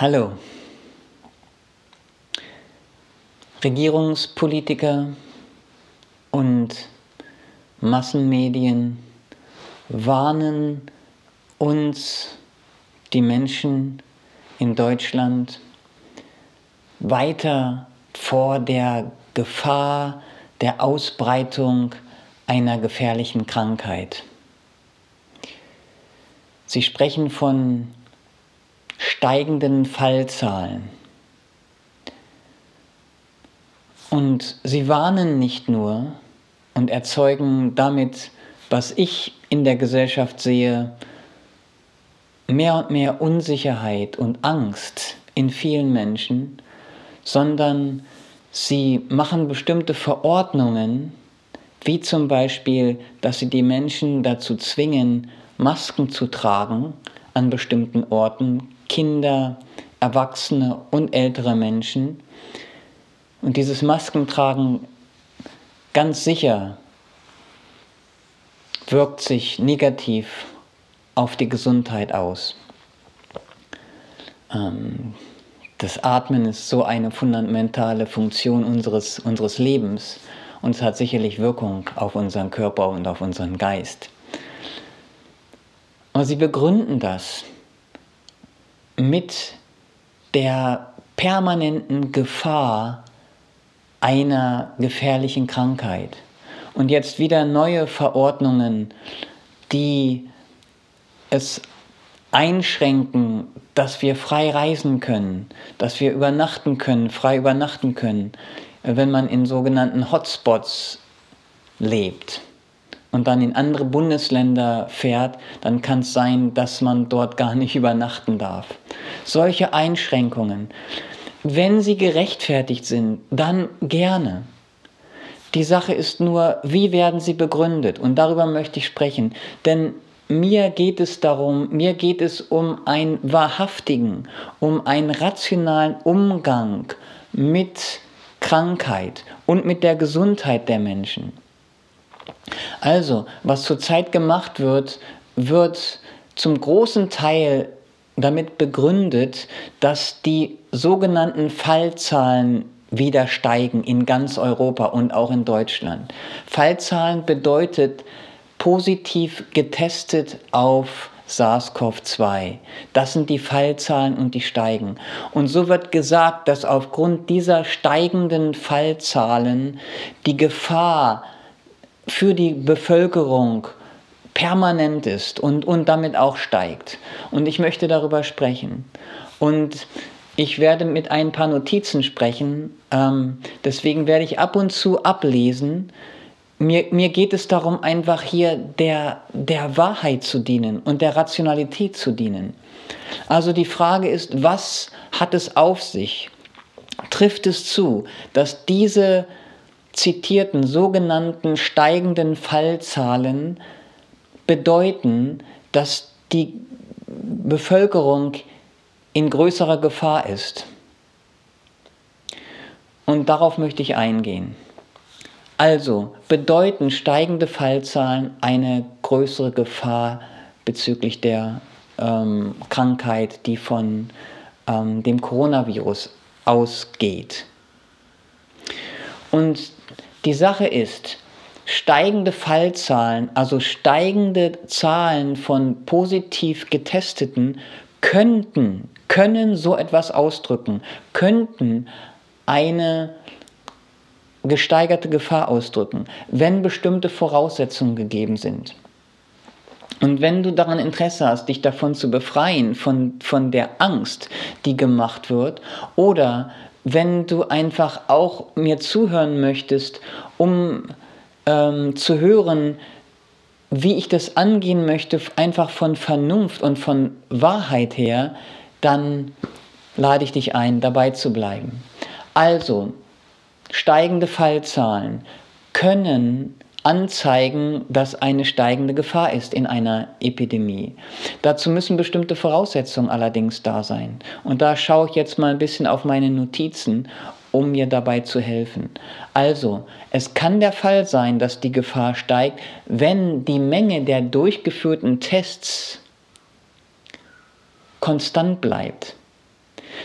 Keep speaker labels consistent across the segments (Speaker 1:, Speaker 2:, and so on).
Speaker 1: Hallo. Regierungspolitiker und Massenmedien warnen uns, die Menschen in Deutschland, weiter vor der Gefahr der Ausbreitung einer gefährlichen Krankheit. Sie sprechen von steigenden Fallzahlen. Und sie warnen nicht nur und erzeugen damit, was ich in der Gesellschaft sehe, mehr und mehr Unsicherheit und Angst in vielen Menschen, sondern sie machen bestimmte Verordnungen, wie zum Beispiel, dass sie die Menschen dazu zwingen, Masken zu tragen an bestimmten Orten, Kinder, Erwachsene und ältere Menschen. Und dieses Maskentragen ganz sicher wirkt sich negativ auf die Gesundheit aus. Ähm, das Atmen ist so eine fundamentale Funktion unseres, unseres Lebens und es hat sicherlich Wirkung auf unseren Körper und auf unseren Geist. Aber sie begründen das mit der permanenten Gefahr einer gefährlichen Krankheit. Und jetzt wieder neue Verordnungen, die es einschränken, dass wir frei reisen können, dass wir übernachten können, frei übernachten können, wenn man in sogenannten Hotspots lebt und dann in andere Bundesländer fährt, dann kann es sein, dass man dort gar nicht übernachten darf. Solche Einschränkungen, wenn sie gerechtfertigt sind, dann gerne. Die Sache ist nur, wie werden sie begründet? Und darüber möchte ich sprechen. Denn mir geht es darum, mir geht es um einen wahrhaftigen, um einen rationalen Umgang mit Krankheit und mit der Gesundheit der Menschen. Also, was zurzeit gemacht wird, wird zum großen Teil damit begründet, dass die sogenannten Fallzahlen wieder steigen in ganz Europa und auch in Deutschland. Fallzahlen bedeutet positiv getestet auf SARS-CoV-2. Das sind die Fallzahlen und die steigen. Und so wird gesagt, dass aufgrund dieser steigenden Fallzahlen die Gefahr für die Bevölkerung permanent ist und, und damit auch steigt. Und ich möchte darüber sprechen. Und ich werde mit ein paar Notizen sprechen, ähm, deswegen werde ich ab und zu ablesen. Mir, mir geht es darum, einfach hier der, der Wahrheit zu dienen und der Rationalität zu dienen. Also die Frage ist, was hat es auf sich? Trifft es zu, dass diese zitierten sogenannten steigenden Fallzahlen bedeuten, dass die Bevölkerung in größerer Gefahr ist. Und darauf möchte ich eingehen. Also bedeuten steigende Fallzahlen eine größere Gefahr bezüglich der ähm, Krankheit, die von ähm, dem Coronavirus ausgeht. Und die Sache ist, steigende Fallzahlen, also steigende Zahlen von positiv getesteten, könnten, können so etwas ausdrücken, könnten eine gesteigerte Gefahr ausdrücken, wenn bestimmte Voraussetzungen gegeben sind. Und wenn du daran Interesse hast, dich davon zu befreien, von, von der Angst, die gemacht wird, oder wenn du einfach auch mir zuhören möchtest, um ähm, zu hören, wie ich das angehen möchte, einfach von Vernunft und von Wahrheit her, dann lade ich dich ein, dabei zu bleiben. Also, steigende Fallzahlen können anzeigen, dass eine steigende Gefahr ist in einer Epidemie. Dazu müssen bestimmte Voraussetzungen allerdings da sein. Und da schaue ich jetzt mal ein bisschen auf meine Notizen, um mir dabei zu helfen. Also, es kann der Fall sein, dass die Gefahr steigt, wenn die Menge der durchgeführten Tests konstant bleibt.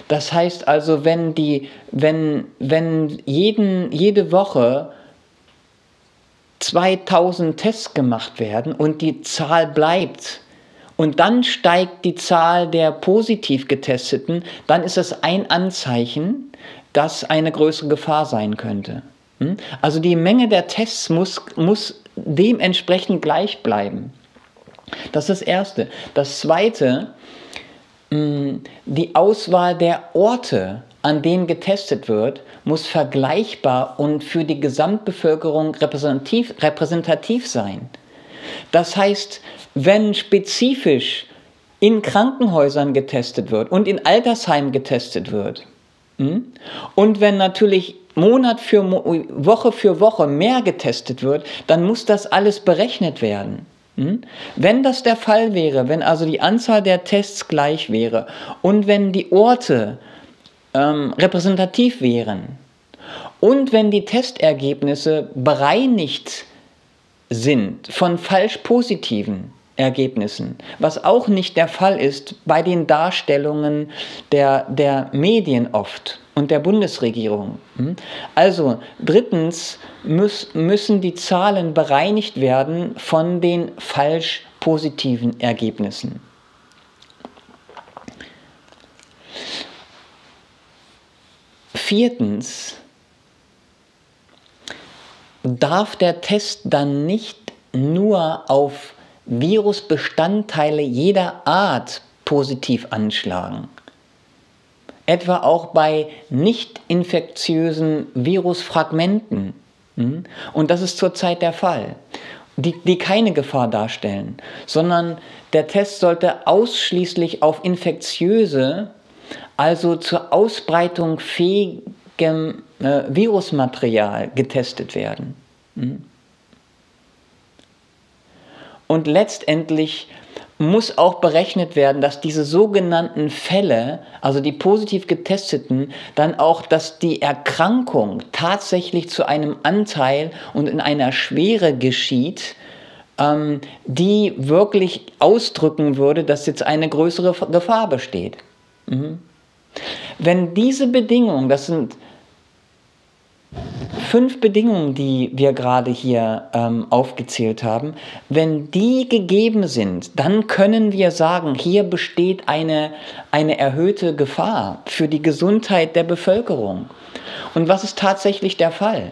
Speaker 1: Das heißt also, wenn, die, wenn, wenn jeden, jede Woche 2000 Tests gemacht werden und die Zahl bleibt und dann steigt die Zahl der positiv getesteten, dann ist das ein Anzeichen, dass eine größere Gefahr sein könnte. Hm? Also die Menge der Tests muss, muss dementsprechend gleich bleiben. Das ist das Erste. Das Zweite, hm, die Auswahl der Orte, an denen getestet wird, muss vergleichbar und für die Gesamtbevölkerung repräsentativ, repräsentativ sein. Das heißt, wenn spezifisch in Krankenhäusern getestet wird und in Altersheimen getestet wird, hm, und wenn natürlich Monat für Woche für Woche mehr getestet wird, dann muss das alles berechnet werden. Hm? Wenn das der Fall wäre, wenn also die Anzahl der Tests gleich wäre und wenn die Orte ähm, repräsentativ wären und wenn die Testergebnisse bereinigt sind von falsch positiven Ergebnissen, was auch nicht der Fall ist bei den Darstellungen der, der Medien oft und der Bundesregierung. Hm? Also drittens muss, müssen die Zahlen bereinigt werden von den falsch positiven Ergebnissen. Viertens darf der Test dann nicht nur auf Virusbestandteile jeder Art positiv anschlagen. Etwa auch bei nicht infektiösen Virusfragmenten. Hm? Und das ist zurzeit der Fall, die, die keine Gefahr darstellen, sondern der Test sollte ausschließlich auf infektiöse, also zur Ausbreitung fähigem äh, Virusmaterial getestet werden. Hm? Und letztendlich muss auch berechnet werden, dass diese sogenannten Fälle, also die positiv getesteten, dann auch, dass die Erkrankung tatsächlich zu einem Anteil und in einer Schwere geschieht, ähm, die wirklich ausdrücken würde, dass jetzt eine größere Gefahr besteht. Mhm. Wenn diese Bedingungen, das sind fünf Bedingungen, die wir gerade hier ähm, aufgezählt haben, wenn die gegeben sind, dann können wir sagen, hier besteht eine, eine erhöhte Gefahr für die Gesundheit der Bevölkerung. Und was ist tatsächlich der Fall?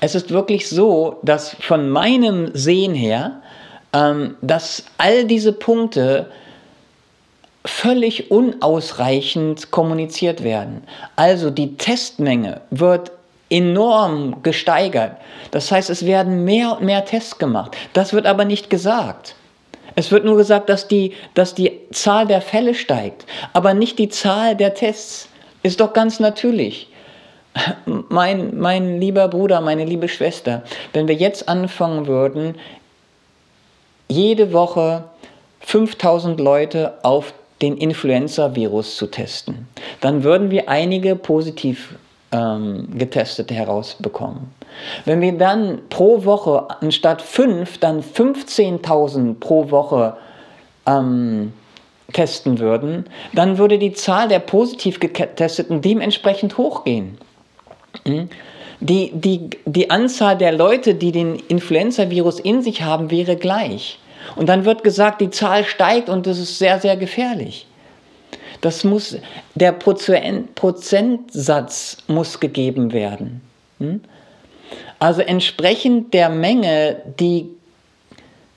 Speaker 1: Es ist wirklich so, dass von meinem Sehen her, ähm, dass all diese Punkte völlig unausreichend kommuniziert werden. Also die Testmenge wird enorm gesteigert. Das heißt, es werden mehr und mehr Tests gemacht. Das wird aber nicht gesagt. Es wird nur gesagt, dass die, dass die Zahl der Fälle steigt, aber nicht die Zahl der Tests. Ist doch ganz natürlich. Mein, mein lieber Bruder, meine liebe Schwester, wenn wir jetzt anfangen würden, jede Woche 5000 Leute auf den Influenza-Virus zu testen, dann würden wir einige positiv ähm, Getestete herausbekommen. Wenn wir dann pro Woche anstatt 5 dann 15.000 pro Woche ähm, testen würden, dann würde die Zahl der positiv Getesteten dementsprechend hochgehen. Hm? Die, die, die Anzahl der Leute, die den Influenza-Virus in sich haben, wäre gleich. Und dann wird gesagt, die Zahl steigt und das ist sehr, sehr gefährlich. Das muss, der Prozentsatz muss gegeben werden. Hm? Also entsprechend der Menge, die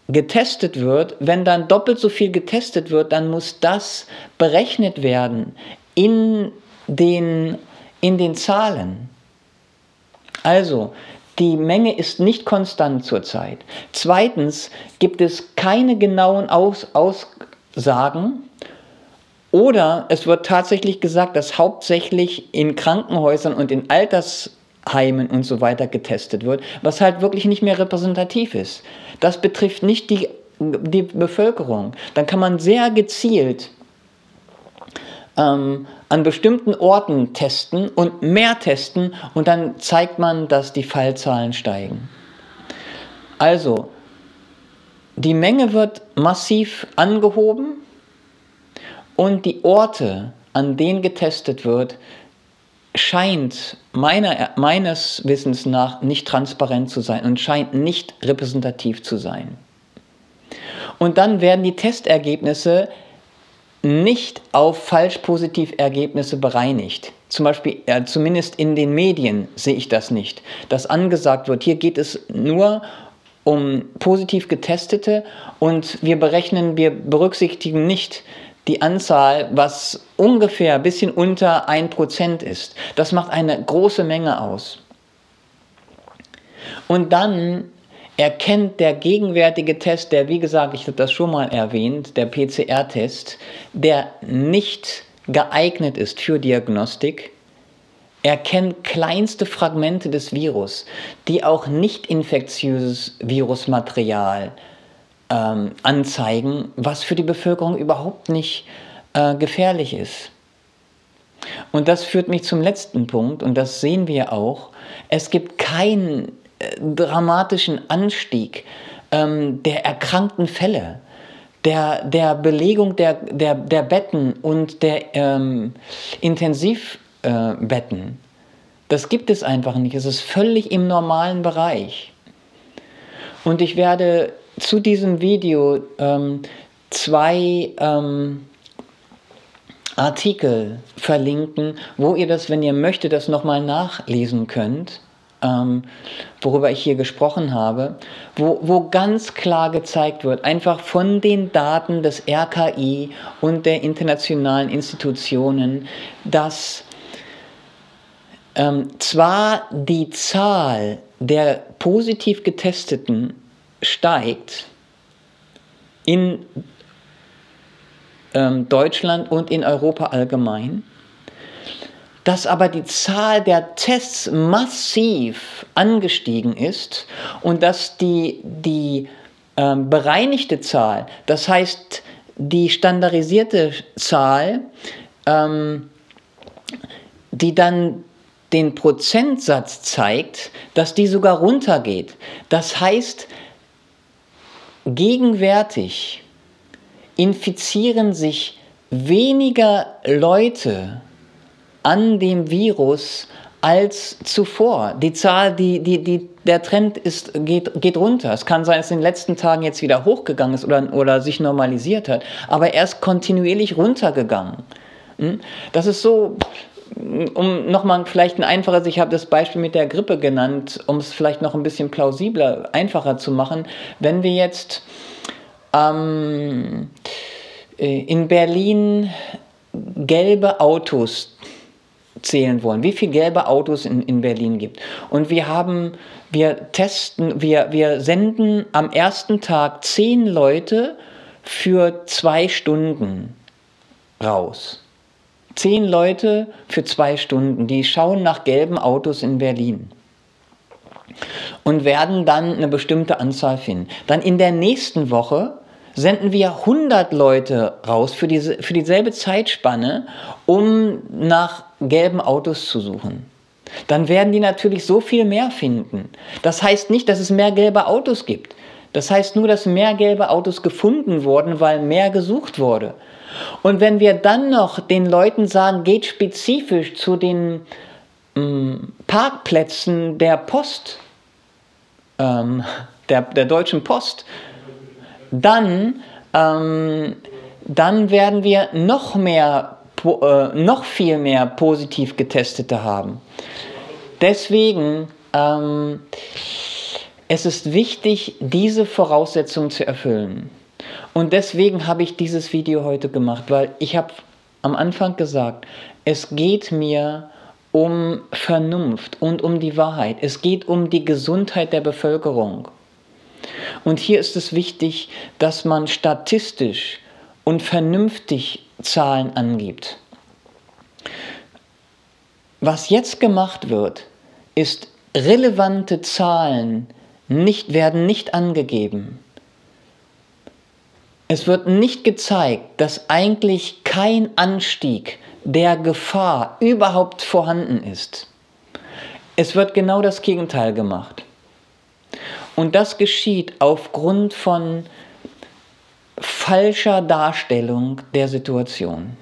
Speaker 1: getestet wird, wenn dann doppelt so viel getestet wird, dann muss das berechnet werden in den, in den Zahlen. Also, die Menge ist nicht konstant zurzeit. Zweitens gibt es keine genauen Aus Aussagen oder es wird tatsächlich gesagt, dass hauptsächlich in Krankenhäusern und in Altersheimen und so weiter getestet wird, was halt wirklich nicht mehr repräsentativ ist. Das betrifft nicht die, die Bevölkerung. Dann kann man sehr gezielt ähm, an bestimmten Orten testen und mehr testen und dann zeigt man, dass die Fallzahlen steigen. Also, die Menge wird massiv angehoben und die Orte, an denen getestet wird, scheint meiner, meines Wissens nach nicht transparent zu sein und scheint nicht repräsentativ zu sein. Und dann werden die Testergebnisse nicht auf Falsch-Positiv-Ergebnisse bereinigt. Zum Beispiel, äh, zumindest in den Medien sehe ich das nicht, dass angesagt wird, hier geht es nur um positiv getestete und wir berechnen, wir berücksichtigen nicht die Anzahl, was ungefähr ein bisschen unter 1% ist. Das macht eine große Menge aus. Und dann erkennt der gegenwärtige Test, der, wie gesagt, ich habe das schon mal erwähnt, der PCR-Test, der nicht geeignet ist für Diagnostik, erkennt kleinste Fragmente des Virus, die auch nicht infektiöses Virusmaterial ähm, anzeigen, was für die Bevölkerung überhaupt nicht äh, gefährlich ist. Und das führt mich zum letzten Punkt, und das sehen wir auch. Es gibt keinen dramatischen Anstieg ähm, der erkrankten Fälle, der, der Belegung der, der, der Betten und der ähm, Intensivbetten. Äh, das gibt es einfach nicht. Es ist völlig im normalen Bereich. Und ich werde zu diesem Video ähm, zwei ähm, Artikel verlinken, wo ihr das, wenn ihr möchtet, das nochmal nachlesen könnt ähm, worüber ich hier gesprochen habe, wo, wo ganz klar gezeigt wird, einfach von den Daten des RKI und der internationalen Institutionen, dass ähm, zwar die Zahl der positiv getesteten steigt in ähm, Deutschland und in Europa allgemein, dass aber die Zahl der Tests massiv angestiegen ist und dass die, die äh, bereinigte Zahl, das heißt die standardisierte Zahl, ähm, die dann den Prozentsatz zeigt, dass die sogar runtergeht. Das heißt, gegenwärtig infizieren sich weniger Leute an dem Virus als zuvor. Die Zahl, die, die, die, der Trend ist, geht, geht runter. Es kann sein, dass es in den letzten Tagen jetzt wieder hochgegangen ist oder, oder sich normalisiert hat, aber er ist kontinuierlich runtergegangen. Hm? Das ist so, um nochmal vielleicht ein einfaches, ich habe das Beispiel mit der Grippe genannt, um es vielleicht noch ein bisschen plausibler, einfacher zu machen. Wenn wir jetzt ähm, äh, in Berlin gelbe Autos zählen wollen, wie viele gelbe Autos in, in Berlin gibt. Und wir haben, wir testen, wir, wir senden am ersten Tag zehn Leute für zwei Stunden raus. Zehn Leute für zwei Stunden, die schauen nach gelben Autos in Berlin und werden dann eine bestimmte Anzahl finden. Dann in der nächsten Woche senden wir 100 Leute raus für, diese, für dieselbe Zeitspanne, um nach gelben Autos zu suchen. Dann werden die natürlich so viel mehr finden. Das heißt nicht, dass es mehr gelbe Autos gibt. Das heißt nur, dass mehr gelbe Autos gefunden wurden, weil mehr gesucht wurde. Und wenn wir dann noch den Leuten sagen, geht spezifisch zu den ähm, Parkplätzen der Post, ähm, der, der Deutschen Post, dann, ähm, dann werden wir noch mehr, äh, noch viel mehr positiv Getestete haben. Deswegen ähm, es ist wichtig, diese Voraussetzungen zu erfüllen. Und deswegen habe ich dieses Video heute gemacht, weil ich habe am Anfang gesagt, es geht mir um Vernunft und um die Wahrheit. Es geht um die Gesundheit der Bevölkerung. Und hier ist es wichtig, dass man statistisch und vernünftig Zahlen angibt. Was jetzt gemacht wird, ist relevante Zahlen nicht, werden nicht angegeben. Es wird nicht gezeigt, dass eigentlich kein Anstieg der Gefahr überhaupt vorhanden ist. Es wird genau das Gegenteil gemacht. Und das geschieht aufgrund von falscher Darstellung der Situation.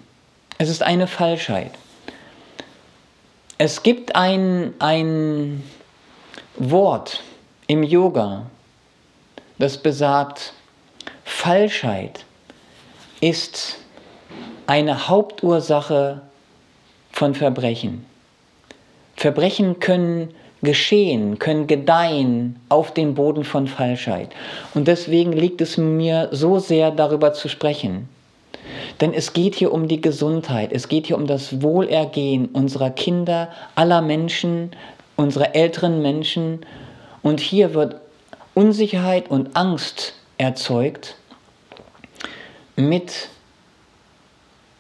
Speaker 1: Es ist eine Falschheit. Es gibt ein, ein Wort im Yoga, das besagt, Falschheit ist eine Hauptursache von Verbrechen. Verbrechen können geschehen, können gedeihen auf dem Boden von Falschheit. Und deswegen liegt es mir so sehr darüber zu sprechen. Denn es geht hier um die Gesundheit, es geht hier um das Wohlergehen unserer Kinder, aller Menschen, unserer älteren Menschen. Und hier wird Unsicherheit und Angst erzeugt mit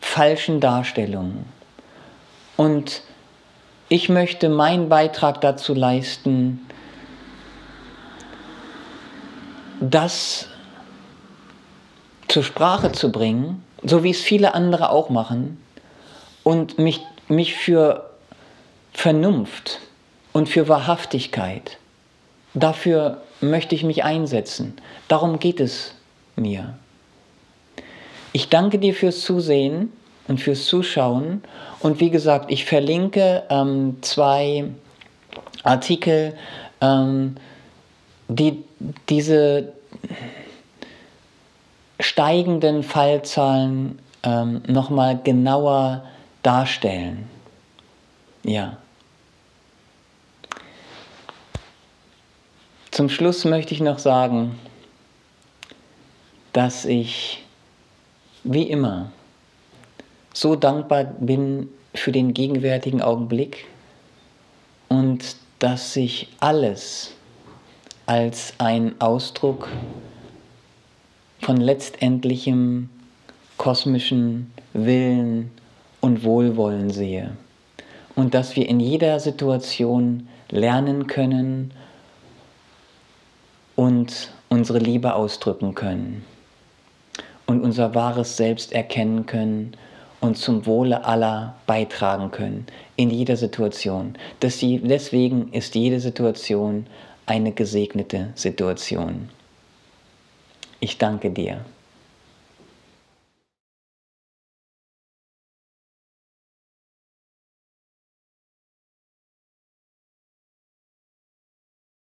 Speaker 1: falschen Darstellungen. Und ich möchte meinen Beitrag dazu leisten, das zur Sprache zu bringen, so wie es viele andere auch machen, und mich, mich für Vernunft und für Wahrhaftigkeit, dafür möchte ich mich einsetzen. Darum geht es mir. Ich danke dir fürs Zusehen und fürs Zuschauen. Und wie gesagt, ich verlinke ähm, zwei Artikel, ähm, die diese steigenden Fallzahlen ähm, nochmal genauer darstellen. Ja. Zum Schluss möchte ich noch sagen, dass ich wie immer so dankbar bin für den gegenwärtigen Augenblick und dass sich alles als ein Ausdruck von letztendlichem kosmischen Willen und Wohlwollen sehe. Und dass wir in jeder Situation lernen können und unsere Liebe ausdrücken können und unser wahres Selbst erkennen können und zum Wohle aller beitragen können, in jeder Situation. Deswegen ist jede Situation eine gesegnete Situation. Ich danke dir.